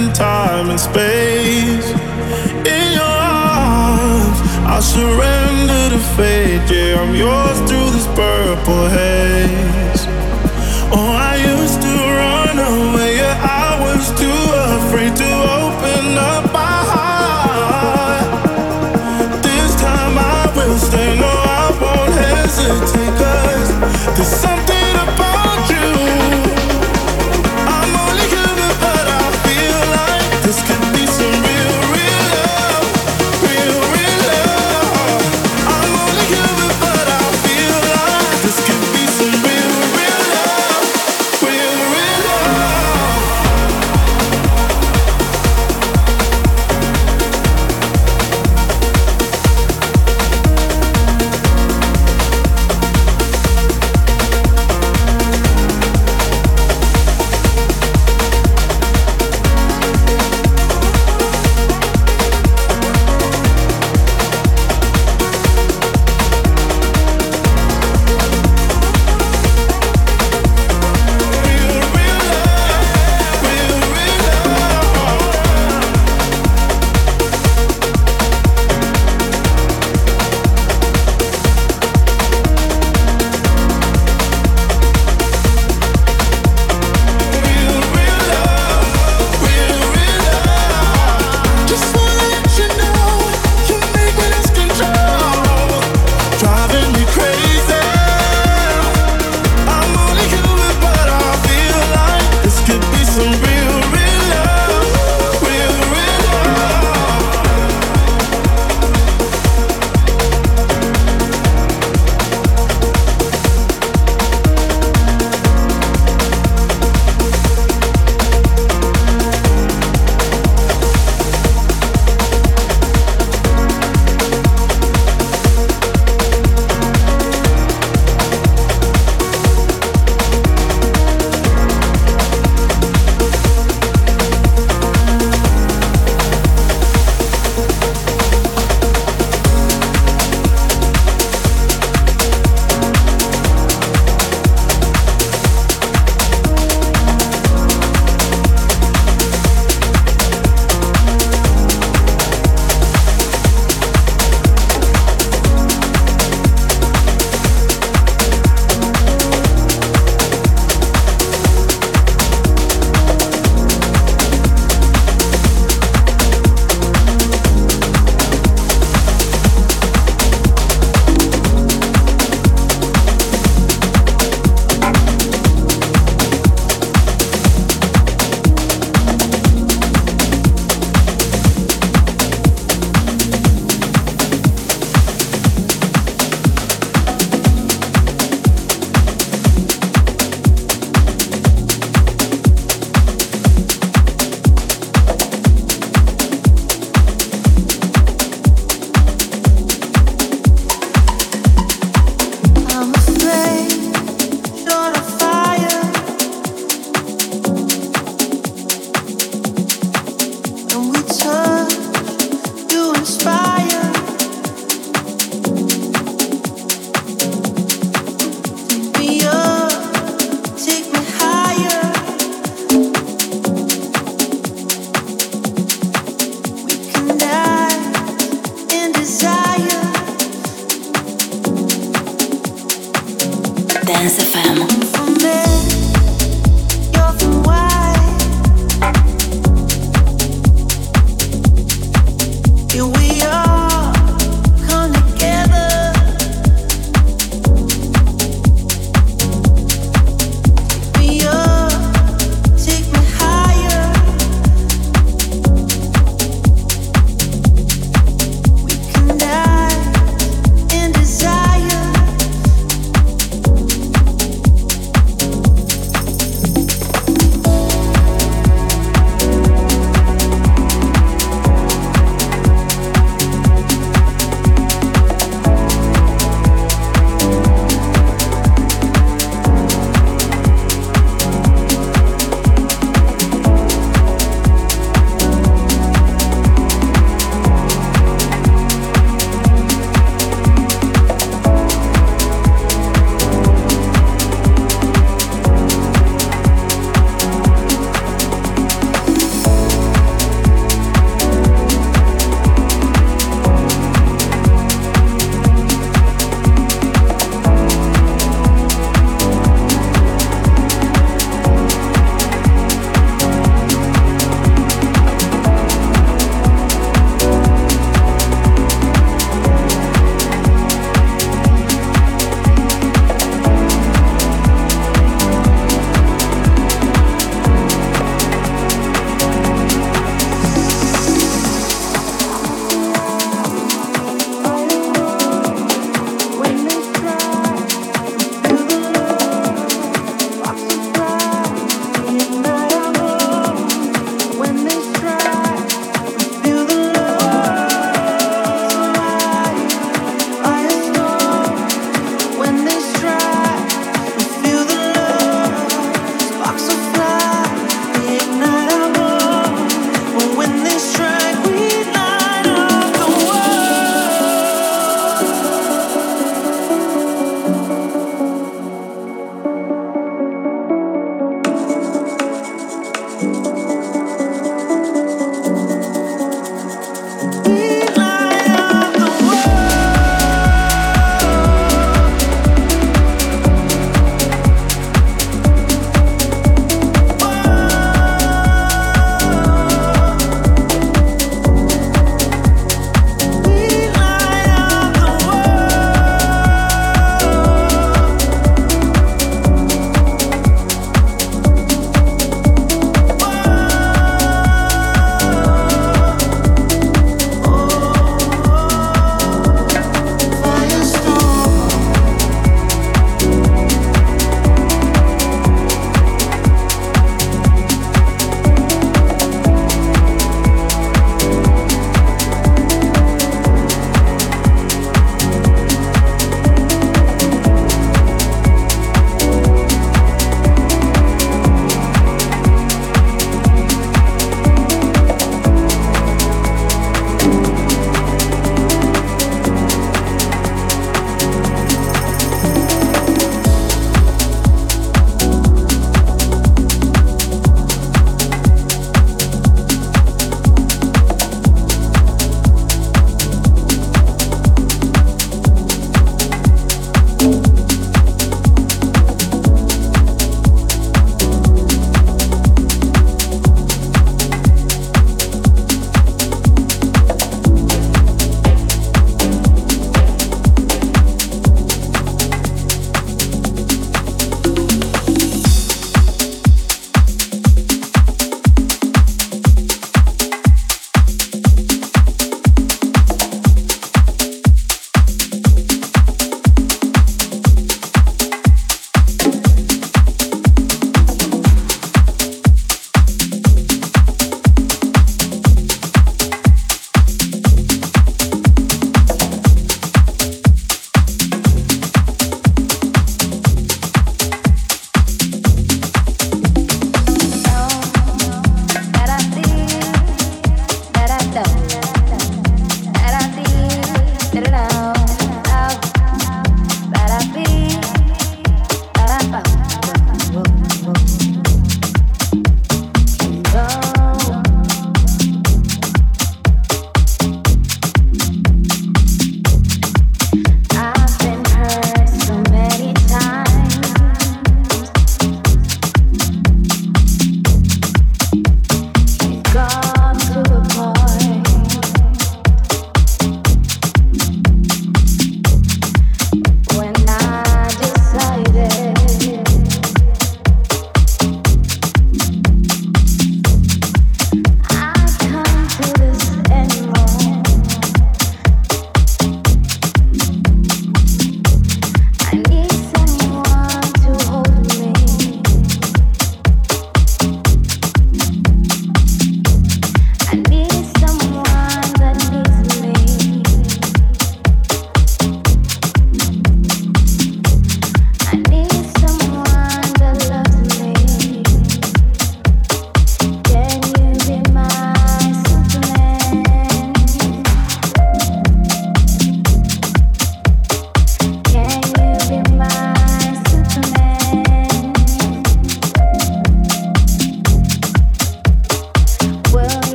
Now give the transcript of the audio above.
listen time.